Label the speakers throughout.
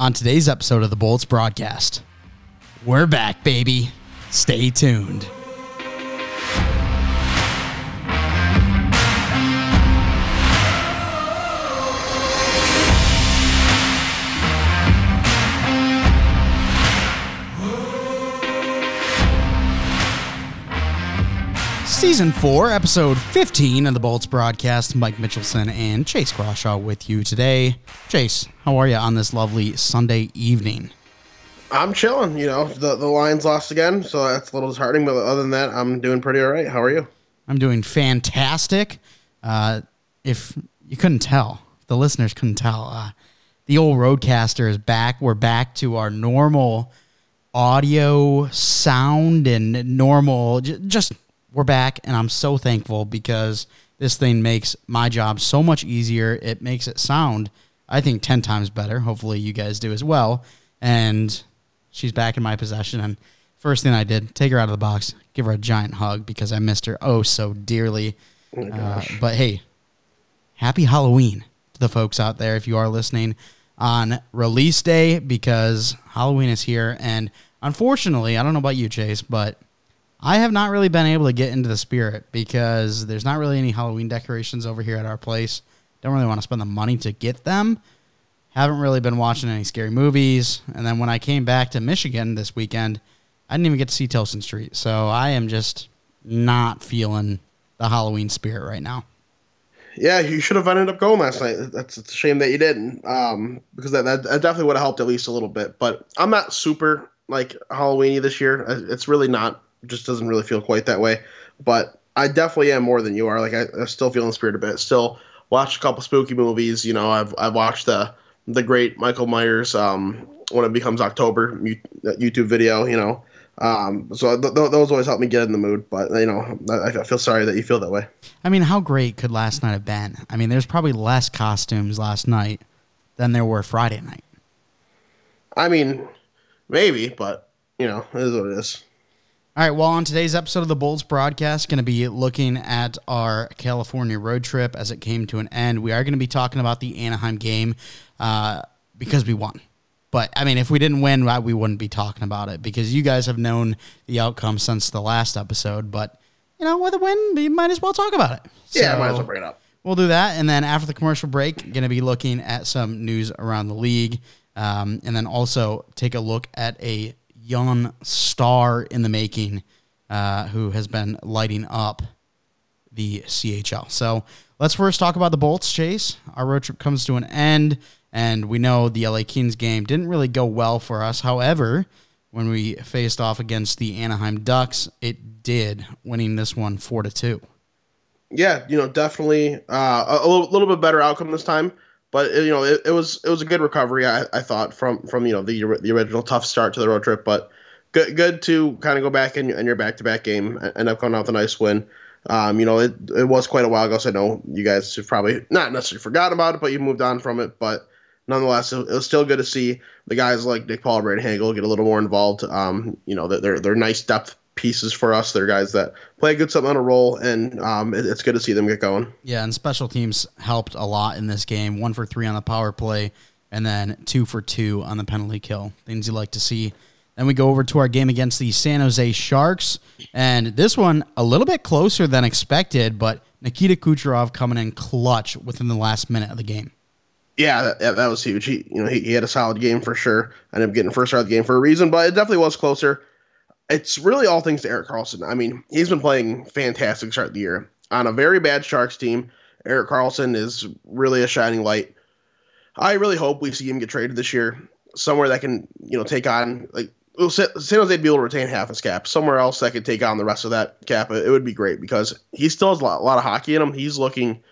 Speaker 1: on today's episode of the Bolts broadcast. We're back, baby. Stay tuned. Season 4, Episode 15 of the Bolts broadcast. Mike Mitchelson and Chase Crawshaw with you today. Chase, how are you on this lovely Sunday evening?
Speaker 2: I'm chilling. You know, the the Lions lost again, so that's a little disheartening. But other than that, I'm doing pretty all right. How are you?
Speaker 1: I'm doing fantastic. Uh, if you couldn't tell, the listeners couldn't tell, uh, the old RODECaster is back. We're back to our normal audio sound and normal, just we're back, and I'm so thankful because this thing makes my job so much easier. It makes it sound, I think, 10 times better. Hopefully, you guys do as well. And she's back in my possession. And first thing I did, take her out of the box, give her a giant hug because I missed her oh so dearly.
Speaker 2: Oh
Speaker 1: Uh, but hey, happy Halloween to the folks out there if you are listening on release day because Halloween is here. And unfortunately, I don't know about you, Chase, but I have not really been able to get into the spirit because there's not really any Halloween decorations over here at our place. Don't really want to spend the money to get them. Haven't really been watching any scary movies. And then when I came back to Michigan this weekend, I didn't even get to see Tilson Street. So I am just not feeling the Halloween spirit right now.
Speaker 2: yeah, you should have ended up going last night. That's it's a shame that you didn't, um, because that, that, that definitely would have helped at least a little bit. But I'm not super like Halloweeny this year. It's really not. Just doesn't really feel quite that way. But I definitely am more than you are. Like I, I still feel in spirit a bit. Still watched a couple spooky movies. You know, I've I've watched the the great Michael Myers um, when it becomes October YouTube video. You know. Um, so th- th- those always help me get in the mood, but you know, I, I feel sorry that you feel that way.
Speaker 1: I mean, how great could last night have been? I mean, there's probably less costumes last night than there were Friday night.
Speaker 2: I mean, maybe, but you know, it is what it is.
Speaker 1: All right. Well, on today's episode of the Bolts broadcast, going to be looking at our California road trip as it came to an end. We are going to be talking about the Anaheim game uh, because we won. But I mean, if we didn't win, we wouldn't be talking about it because you guys have known the outcome since the last episode. But you know, with a win, we might as well talk about it.
Speaker 2: Yeah, I might as well bring it up.
Speaker 1: We'll do that, and then after the commercial break, going to be looking at some news around the league, um, and then also take a look at a young star in the making uh, who has been lighting up the CHL. So let's first talk about the Bolts chase. Our road trip comes to an end, and we know the LA Kings game didn't really go well for us. However, when we faced off against the Anaheim Ducks, it did, winning this one four to two.
Speaker 2: Yeah, you know, definitely uh, a, a little bit better outcome this time, but you know, it, it was it was a good recovery. I, I thought from from you know the the original tough start to the road trip, but good good to kind of go back in, in your back to back game and end up coming out with a nice win. Um, you know, it, it was quite a while ago, so I know you guys have probably not necessarily forgot about it, but you moved on from it. But nonetheless, it, was still good to see the guys like Nick Paul, Brady Hagel get a little more involved. Um, you know, they're they're nice depth pieces for us. They're guys that play a good supplemental role, and um, it, it's good to see them get going.
Speaker 1: Yeah, and special teams helped a lot in this game. One for three on the power play, and then two for two on the penalty kill. Things you like to see. Then we go over to our game against the San Jose Sharks, and this one a little bit closer than expected, but Nikita Kucherov coming in clutch within the last minute of the game.
Speaker 2: Yeah, that, that was huge. He, you know, he, he had a solid game for sure. Ended up getting first star of the game for a reason, but it definitely was closer. It's really all things to Erik Karlsson. I mean, he's been playing fantastic start of the year on a very bad Sharks team. Erik Karlsson is really a shining light. I really hope we see him get traded this year somewhere that can, you know, take on like San San Jose be able to retain half his cap. Somewhere else that could take on the rest of that cap. It would be great because he still has a lot, a lot of hockey in him. He's looking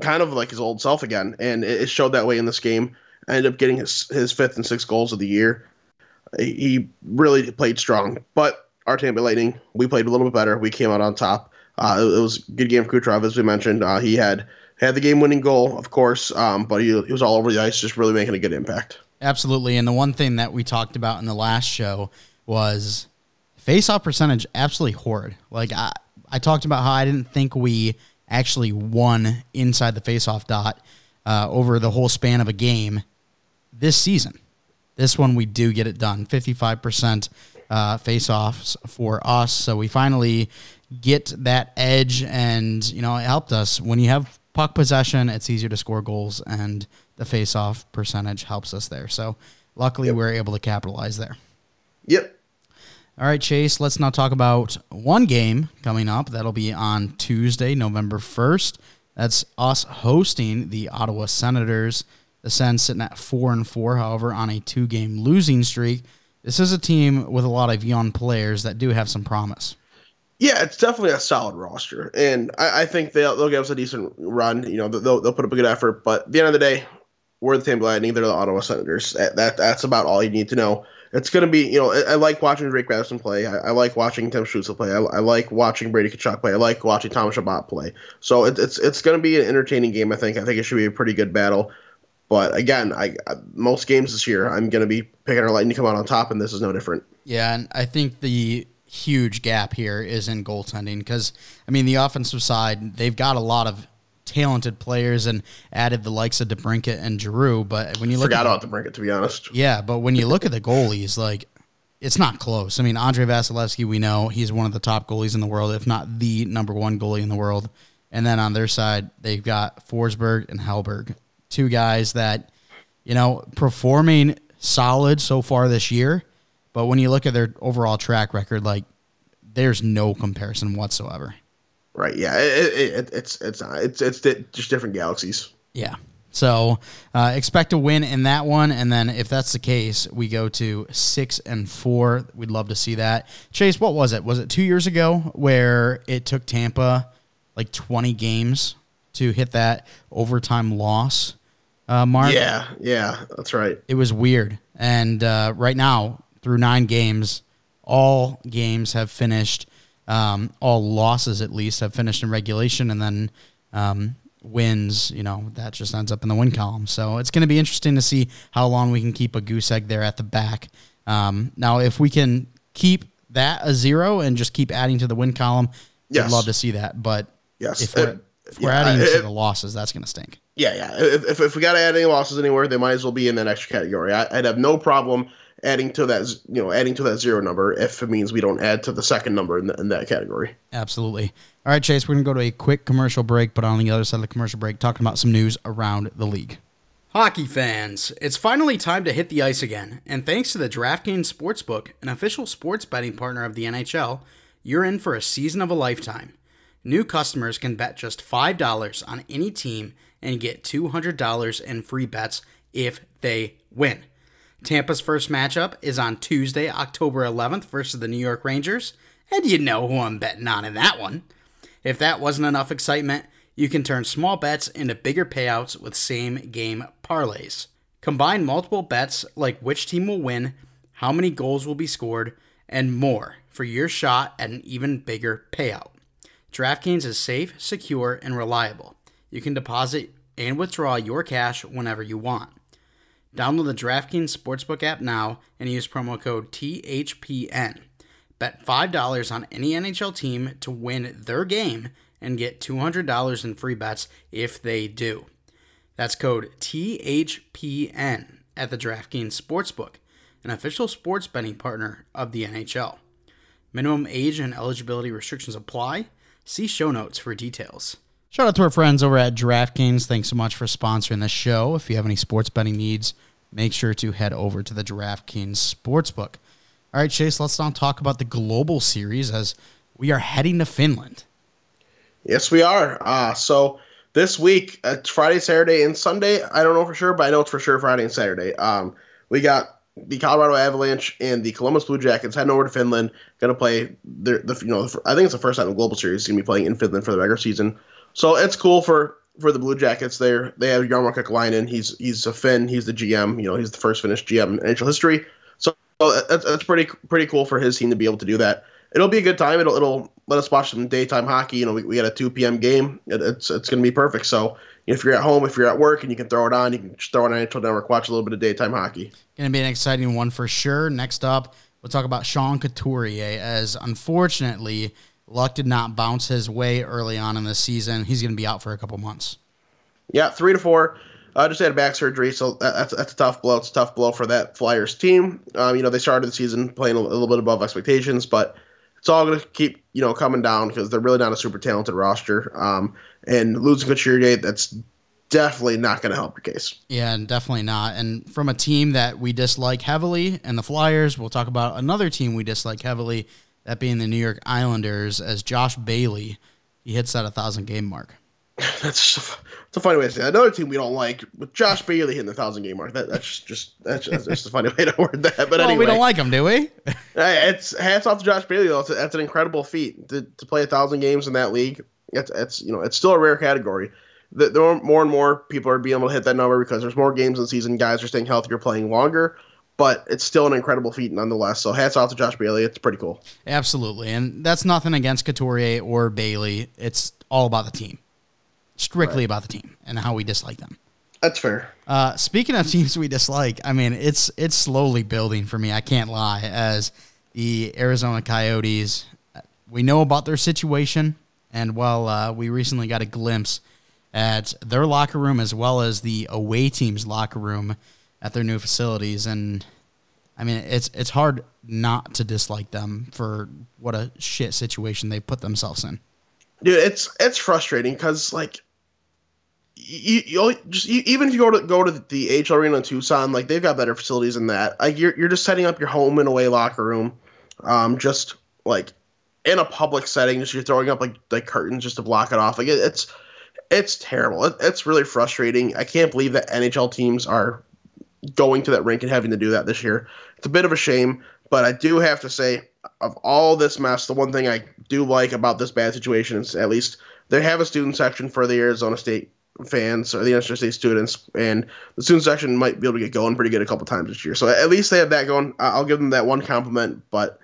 Speaker 2: kind of like his old self again, and it, it showed that way in this game. Ended up getting his his fifth and sixth goals of the year. He, really played strong, but our Tampa Lightning we played a little bit better. We came out on top. Uh, it, it was a good game for Kucherov, as we mentioned. Uh, he had had the game winning goal, of course, um, but he, he was all over the ice, just really making a good impact.
Speaker 1: Absolutely. And the one thing that we talked about in the last show was face off percentage absolutely horrid. Like I, I talked about how I didn't think we actually won inside the face off dot uh, over the whole span of a game this season. This one we do get it done. 55% uh, face offs for us. So we finally get that edge, and, you know, it helped us. When you have puck possession, it's easier to score goals, and the face off percentage helps us there. So luckily, yep. we're able to capitalize there.
Speaker 2: Yep.
Speaker 1: All right, Chase, let's now talk about one game coming up. That'll be on Tuesday, November 1st. That's us hosting the Ottawa Senators. The Sens sitting at 4 and 4, however, on a two game losing streak. This is a team with a lot of young players that do have some promise.
Speaker 2: Yeah, it's definitely a solid roster, and I, I think they'll, they'll give us a decent run. You know, they'll, they'll put up a good effort, but at the end of the day, we're the Tampa Lightning. They're the Ottawa Senators. That, that that's about all you need to know it's going to be, you know, I, I, like watching Drake Batherson play. I, I like watching Tim Stützle play. I, I, like watching Brady Tkachuk play. I like watching Thomas Chabot play. So it, it's it's going to be an entertaining game. I think. I think it should be a pretty good battle. But again, I, most games this year, I'm going to be picking our Lightning to come out on top, and this is no different.
Speaker 1: Yeah, and I think the huge gap here is in goaltending because I mean the offensive side they've got a lot of talented players and added the likes of DeBrincat and Giroux. But when you look
Speaker 2: forgot
Speaker 1: at
Speaker 2: about DeBrincat to be honest,
Speaker 1: yeah. But when you look at the goalies, like it's not close. I mean, Andrei Vasilevskiy, we know he's one of the top goalies in the world, if not the number one goalie in the world. And then on their side, they've got Forsberg and Hellberg, two guys that you know performing solid so far this year. But when you look at their overall track record, like there's no comparison whatsoever.
Speaker 2: Right. Yeah. It, it, it's it's it's it's just different galaxies.
Speaker 1: Yeah. So uh, expect a win in that one, and then if that's the case, we go to six and four. We'd love to see that. Chase, what was it? Was it two years ago where it took Tampa like twenty games to hit that overtime loss uh, mark?
Speaker 2: Yeah, yeah, that's right.
Speaker 1: It was weird, and uh, right now through nine games, all games have finished um, all losses at least have finished in regulation, and then um, wins, you know, that just ends up in the win column. So it's going to be interesting to see how long we can keep a goose egg there at the back. Um, now, if we can keep that a zero and just keep adding to the win column, yes. I'd love to see that. But
Speaker 2: yes,
Speaker 1: if we're, if we're yeah, adding to the losses, that's going to stink.
Speaker 2: Yeah, yeah. If, if, if we got to add any losses anywhere, they might as well be in that extra category. I, would have no problem adding to that you know adding to that zero number if it means we don't add to the second number in, the, in that category.
Speaker 1: Absolutely. All right, Chase, we're gonna go to a quick commercial break, but on the other side of the commercial break, talking about some news around the league. Hockey fans, it's finally time to hit the ice again, and thanks to the DraftKings Sportsbook, an official sports betting partner of the NHL, you're in for a season of a lifetime. New customers can bet just $5 on any team and get $200 in free bets if they win. Tampa's first matchup is on Tuesday, October 11th versus the New York Rangers, and you know who I'm betting on in that one. If that wasn't enough excitement, you can turn small bets into bigger payouts with same game parlays. Combine multiple bets like which team will win, how many goals will be scored, and more for your shot at an even bigger payout. DraftKings is safe, secure, and reliable. You can deposit and withdraw your cash whenever you want. Download the DraftKings Sportsbook app now and use promo code THPN. Bet $5 on any NHL team to win their game and get $200 in free bets if they do. That's code THPN at the DraftKings Sportsbook, an official sports betting partner of the NHL. Minimum age and eligibility restrictions apply. See show notes for details. Shout out to our friends over at DraftKings. Thanks so much for sponsoring the show. If you have any sports betting needs, make sure to head over to the DraftKings Sportsbook. All right, Chase, let's now talk about the Global Series as we are heading to Finland.
Speaker 2: Yes, we are. Uh, so this week, it's Friday, Saturday, and Sunday. I don't know for sure, but I know it's for sure Friday and Saturday. Um, we got the Colorado Avalanche and the Columbus Blue Jackets heading over to Finland. Going to play the you know I think it's the first time the Global Series is going to be playing in Finland for the regular season. So it's cool for for the Blue Jackets. There they have Jarmo Kekalainen. He's he's a Finn. He's the GM. You know he's the first Finnish GM in NHL history. So that's, that's pretty pretty cool for his team to be able to do that. It'll be a good time. It'll it'll let us watch some daytime hockey. You know we, we got a 2 p.m. game. It, it's it's going to be perfect. So if you're at home, if you're at work, and you can throw it on, you can just throw it on NHL Network, watch a little bit of daytime hockey.
Speaker 1: Going to be an exciting one for sure. Next up, we'll talk about Sean Couturier, as unfortunately luck did not bounce his way early on in the season. He's going to be out for a couple months.
Speaker 2: Yeah, three to four. uh, just had a back surgery, so that's that's a tough blow. It's a tough blow for that Flyers team. Um, you know, they started the season playing a, a little bit above expectations, but it's all going to keep you know coming down because they're really not a super talented roster. Um, and losing Couturier, that's definitely not going to help your case.
Speaker 1: Yeah, and definitely not. And from a team that we dislike heavily, and the Flyers, we'll talk about another team we dislike heavily, that being the New York Islanders, as Josh Bailey, he hits that 1,000 game mark.
Speaker 2: that's it's a funny way to say it. another team we don't like with Josh Bailey hitting the thousand game mark. That, that's just that's just, that's just a funny way to word that. But
Speaker 1: well,
Speaker 2: anyway,
Speaker 1: we don't like him, do we?
Speaker 2: it's hats off to Josh Bailey though. It's, that's an incredible feat to, to play a thousand games in that league. It's, it's you know it's still a rare category. The more and more people are being able to hit that number because there's more games in the season. Guys are staying healthier, playing longer but it's still an incredible feat nonetheless. So hats off to Josh Bailey. It's pretty cool.
Speaker 1: Absolutely. And that's nothing against Couturier or Bailey. It's all about the team strictly right. about the team and how we dislike them.
Speaker 2: That's fair.
Speaker 1: Uh, speaking of teams we dislike, I mean it's it's slowly building for me. I can't lie. As the Arizona Coyotes, we know about their situation, and while uh, we recently got a glimpse at their locker room as well as the away team's locker room at their new facilities, and I mean it's it's hard not to dislike them for what a shit situation they put themselves in.
Speaker 2: Dude, it's it's frustrating because like you, you just you, even if you go to go to the AHL arena in Tucson, like they've got better facilities than that. Like you're you're just setting up your home and away locker room, um, just like in a public setting. Just you're throwing up like like curtains just to block it off. Like it, it's it's terrible. It, it's really frustrating. I can't believe that NHL teams are going to that rink and having to do that this year. It's a bit of a shame, but I do have to say, of all this mess, the one thing I do like about this bad situation is at least they have a student section for the Arizona State fans or the Arizona State students, and the student section might be able to get going pretty good a couple times this year. So at least they have that going. I'll give them that one compliment, but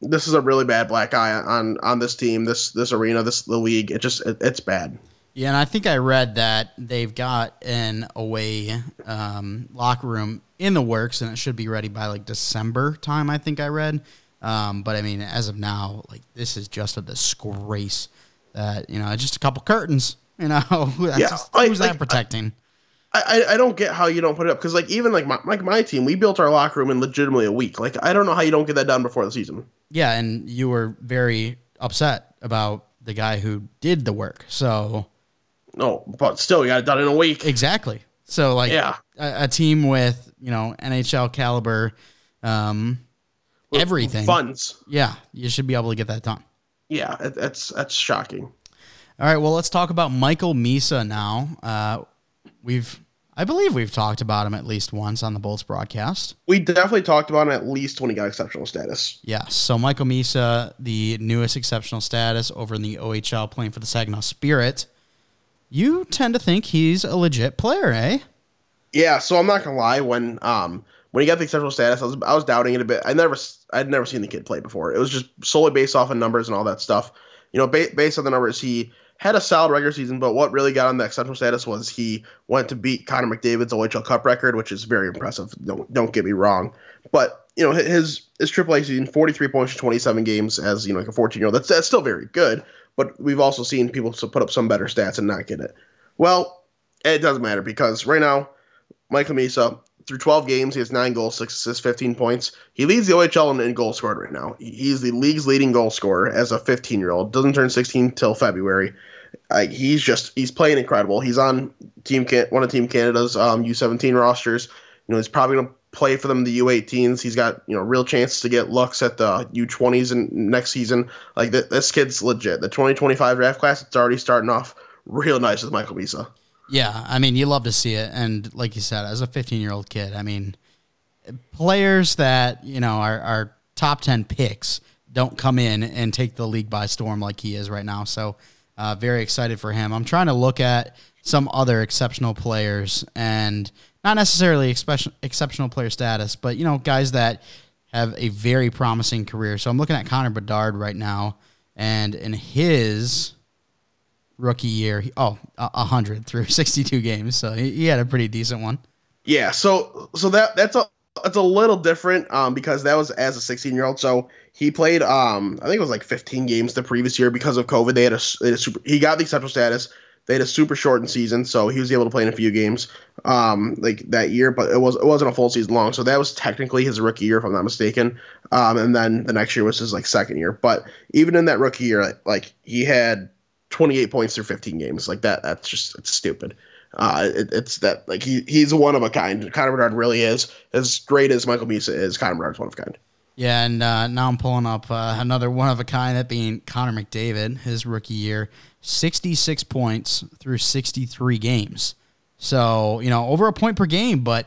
Speaker 2: this is a really bad black eye on on this team, this this arena, this the league. It just it, it's bad.
Speaker 1: Yeah, and I think I read that they've got an away um, locker room in the works, and it should be ready by like December time. I think I read. Um, but I mean, as of now, like this is just a disgrace. That you know, just a couple curtains you know, yeah, just, who's like, that protecting?
Speaker 2: I, I, I don't get how you don't put it up because like even like my like my team, we built our locker room in legitimately a week. Like I don't know how you don't get that done before the season.
Speaker 1: Yeah, and you were very upset about the guy who did the work. So
Speaker 2: no, but still, you got it done in a week.
Speaker 1: Exactly. So like yeah. a, a team with you know NHL caliber, um, with everything
Speaker 2: funds.
Speaker 1: Yeah, you should be able to get that done.
Speaker 2: Yeah, it, that's that's shocking.
Speaker 1: All right, well, let's talk about Michael Misa now. Uh, we've, I believe, we've talked about him at least once on the Bolts broadcast.
Speaker 2: We definitely talked about him at least when he got exceptional status.
Speaker 1: Yes. So Michael Misa, the newest exceptional status over in the OHL, playing for the Saginaw Spirit. You tend to think he's a legit player, eh?
Speaker 2: Yeah. So I'm not gonna lie. When um when he got the exceptional status, I was I was doubting it a bit. I never I'd never seen the kid play before. It was just solely based off of numbers and all that stuff. You know, ba- based on the numbers, he had a solid regular season, but what really got him the exceptional status was he went to beat Connor McDavid's OHL Cup record, which is very impressive. Don't don't get me wrong, but you know his his AAA season, 43 points in 27 games as you know like a 14 year old. That's that's still very good, but we've also seen people put up some better stats and not get it. Well, it doesn't matter because right now, Michael Misa through 12 games, he has nine goals, six assists, 15 points. He leads the OHL in, in goals scored right now. He's the league's leading goal scorer as a 15 year old. Doesn't turn 16 till February. Uh, he's just he's playing incredible. He's on team one of Team Canada's um, U17 rosters. You know, he's probably to play for them the U18s. He's got you know real chance to get looks at the U20s and next season. Like th- this kid's legit. The 2025 draft class, it's already starting off real nice with Michael Misa.
Speaker 1: Yeah, I mean, you love to see it, and like you said, as a 15 year old kid, I mean, players that you know are, are top 10 picks don't come in and take the league by storm like he is right now. So, uh, very excited for him. I'm trying to look at some other exceptional players, and not necessarily exceptional player status, but you know, guys that have a very promising career. So I'm looking at Connor Bedard right now, and in his rookie year. Oh, a hundred through sixty-two games, so he, had a pretty decent one.
Speaker 2: Yeah, so so that that's a that's a little different um, because that was as a sixteen-year-old. So he played um I think it was like fifteen games the previous year because of COVID. They had a, they had a super. He got the exceptional status. They had a super shortened season, so he was able to play in a few games um, like that year, but it was it wasn't a full season long. So that was technically his rookie year, if I'm not mistaken. Um, and then the next year was his like second year. But even in that rookie year, like he had 28 points through 15 games. Like that, that's just it's stupid. Uh, it, it's that like he he's one of a kind. Connor Bedard really is as great as Michael Misa is. Connor Bedard's one of a kind.
Speaker 1: Yeah, and uh, now I'm pulling up uh, another one of a kind, that being Connor McDavid, his rookie year, 66 points through 63 games. So, you know, over a point per game, but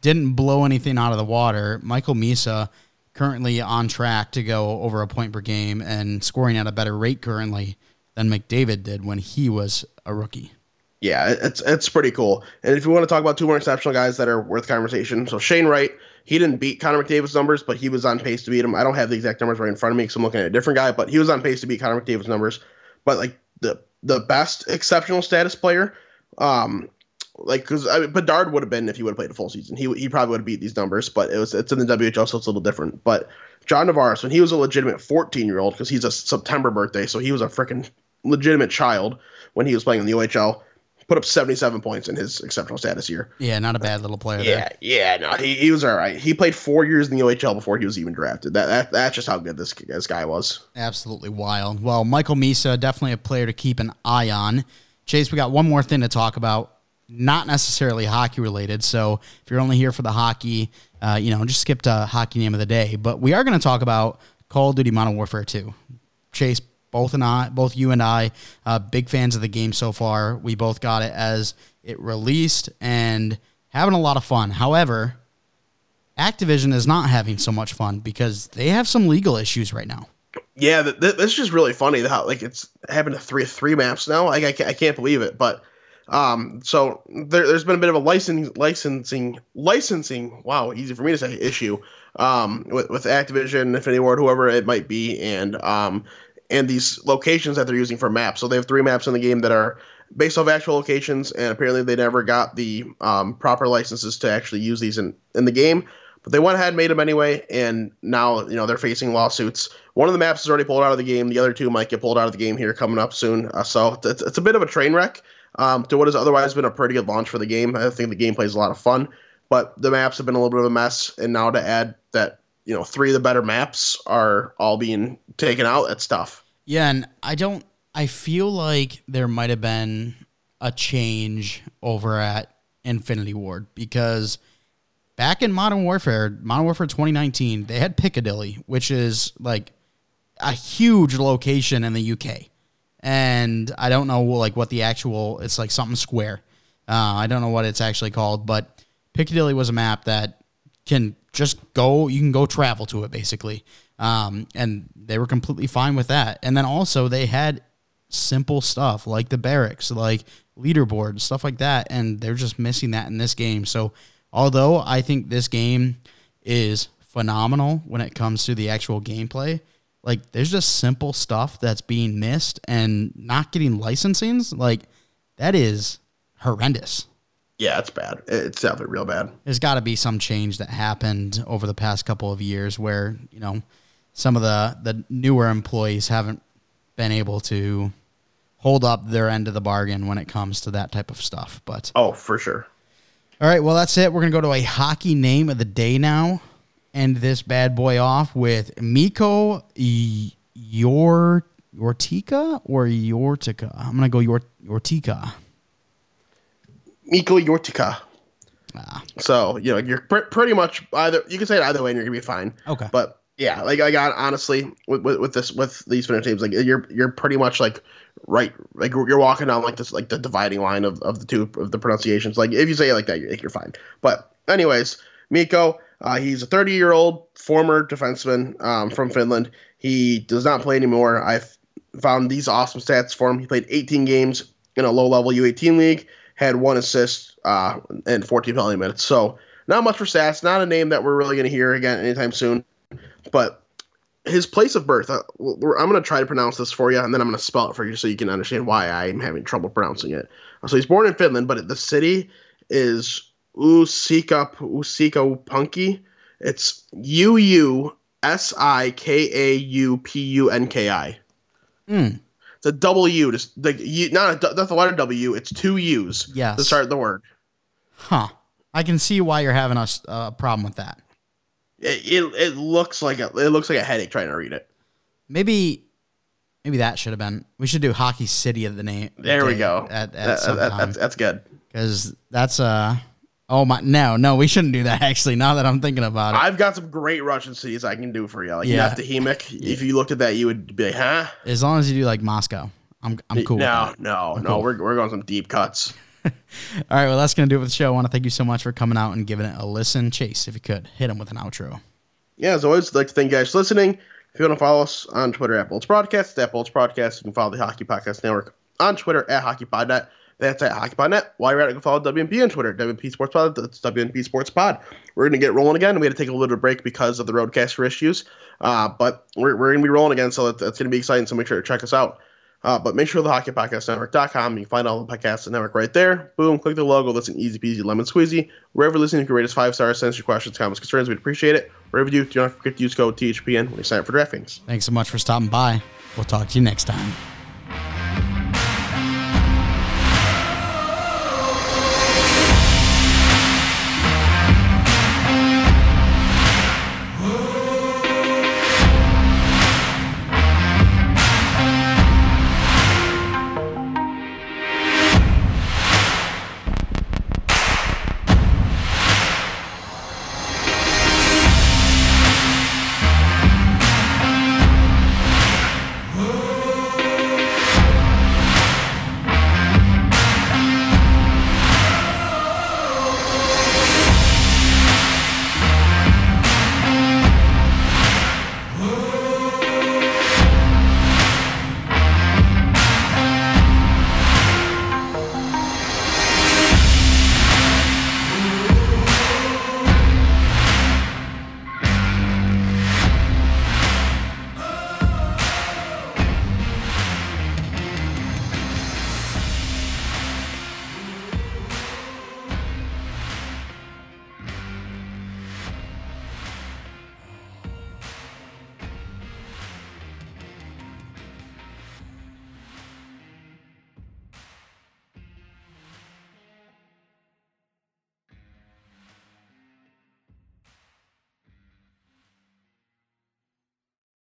Speaker 1: didn't blow anything out of the water. Michael Misa currently on track to go over a point per game and scoring at a better rate currently than McDavid did when he was a rookie.
Speaker 2: Yeah, it's it's pretty cool. And if you want to talk about two more exceptional guys that are worth conversation, so Shane Wright, he didn't beat Connor McDavid's numbers, but he was on pace to beat him. I don't have the exact numbers right in front of me because I'm looking at a different guy, but he was on pace to beat Connor McDavid's numbers. But like the the best exceptional status player, um, like because I mean, Bedard would have been if he would have played a full season. He he probably would have beat these numbers, but it was it's in the WHL, so it's a little different. But John Tavares, when he was a legitimate 14 year old, because he's a September birthday, so he was a freaking legitimate child when he was playing in the OHL put up 77 points in his exceptional status year.
Speaker 1: Yeah, not a bad little player.
Speaker 2: Yeah,
Speaker 1: there.
Speaker 2: yeah, no, he, he was all right. He played four years in the OHL before he was even drafted. That, that that's just how good this this guy was.
Speaker 1: Absolutely wild. Well, Michael Misa definitely a player to keep an eye on. Chase, we got one more thing to talk about. Not necessarily hockey related. So if you're only here for the hockey, uh, you know, just skip to hockey name of the day. But we are going to talk about Call of Duty Modern Warfare 2. Chase, both and I, both you and I, uh, big fans of the game so far. We both got it as it released and having a lot of fun. However, Activision is not having so much fun because they have some legal issues right now.
Speaker 2: Yeah, th- th- this is just really funny how like it's having to three three maps now. Like I can't, I can't believe it, but um, so there, has been a bit of a licensing licensing licensing. Wow, easy for me to say issue. Um, with with Activision, Infinity Ward, whoever it might be, and um, and these locations that they're using for maps. So they have three maps in the game that are based off actual locations, and apparently they never got the um, proper licenses to actually use these in, in the game. But they went ahead and made them anyway, and now you know they're facing lawsuits. One of the maps is already pulled out of the game. The other two might get pulled out of the game here coming up soon. Uh, so it's, it's a bit of a train wreck um, to what has otherwise been a pretty good launch for the game. I think the gameplay is a lot of fun, but the maps have been a little bit of a mess. And now to add that you know three of the better maps are all being taken out, that's tough.
Speaker 1: Yeah, and I don't. I feel like there might have been a change over at Infinity Ward because back in Modern Warfare, Modern Warfare 2019, they had Piccadilly, which is like a huge location in the UK. And I don't know like what the actual it's like something square. Uh, I don't know what it's actually called, but Piccadilly was a map that can just go. You can go travel to it basically. Um, and they were completely fine with that. And then also they had simple stuff like the barracks, like leaderboard, stuff like that. And they're just missing that in this game. So although I think this game is phenomenal when it comes to the actual gameplay, like there's just simple stuff that's being missed and not getting licensings. Like that is horrendous.
Speaker 2: Yeah, it's bad. It's definitely real bad.
Speaker 1: There's got to be some change that happened over the past couple of years where, you know, some of the the newer employees haven't been able to hold up their end of the bargain when it comes to that type of stuff. But
Speaker 2: oh, for sure.
Speaker 1: All right, well that's it. We're gonna go to a hockey name of the day now. End this bad boy off with Miko Your Yortika or Yortika. I'm gonna go Yor Yortika.
Speaker 2: Mikko Yortika. Ah. So you know you're pr- pretty much either you can say it either way and you're gonna be fine.
Speaker 1: Okay.
Speaker 2: But yeah, like I got honestly with, with, with this with these Finnish teams, like you're you're pretty much like right, like you're walking down like this like the dividing line of, of the two of the pronunciations. Like if you say it like that, you're, you're fine. But anyways, Miko, uh, he's a 30 year old former defenseman um, from Finland. He does not play anymore. I've found these awesome stats for him. He played 18 games in a low level U18 league, had one assist uh, and 14 penalty minutes. So not much for stats. Not a name that we're really going to hear again anytime soon. But his place of birth, uh, I'm going to try to pronounce this for you, and then I'm going to spell it for you so you can understand why I'm having trouble pronouncing it. So he's born in Finland, but the city is Uusikaupunki. Uusikaupunki. It's U U S I K A U P U N K I.
Speaker 1: Mm.
Speaker 2: It's a W. Just like you, not a, not the letter W. It's two U's.
Speaker 1: Yes.
Speaker 2: To start the word.
Speaker 1: Huh. I can see why you're having a a problem with that.
Speaker 2: It, it it looks like a it looks like a headache trying to read it.
Speaker 1: Maybe, maybe that should have been. We should do Hockey City of the name.
Speaker 2: There we go.
Speaker 1: At, at
Speaker 2: That- that- that's that's good.
Speaker 1: because that's uh oh my no no we shouldn't do that actually now that i'm thinking about it
Speaker 2: I've got some great Russian cities I can do for you. Like
Speaker 1: Yeah.
Speaker 2: Neftahimik. If you looked at that, you would be like, huh?
Speaker 1: as long as you do like moscow i'm, I'm cool
Speaker 2: No, no,
Speaker 1: I'm
Speaker 2: no.
Speaker 1: cool.
Speaker 2: We're, we're going some deep cuts.
Speaker 1: all right well that's gonna do it with the show i want to thank you so much for coming out and giving it a listen chase if you could hit him with an outro
Speaker 2: Yeah, as always, I'd like to thank you guys for listening. If you want to follow us on Twitter at Bolts Broadcast, at Bolts Broadcast, you can follow the Hockey Podcast Network on Twitter at HockeyPodNet. That's at HockeyPodNet. While you're at it, can follow WNP on Twitter, WNP Sports Pod. That's WNP Sports Pod. We're going to get rolling again. We had to take a little break because of the RODECaster issues, uh, but we're, we're going to be rolling again, so that's, that's going to be exciting. So make sure to check us out. Uh, but make sure the hockeypodcastnetwork.com. You can find all the podcasts network right there. Boom, click the logo. Listen easy peasy, lemon squeezy. Wherever you're listening, you can rate us five stars. Send us your questions, comments, concerns. We'd appreciate it. Wherever you do, do not forget to use code THPN when you sign up for DraftKings.
Speaker 1: thanks so much for stopping by we'll talk to you next time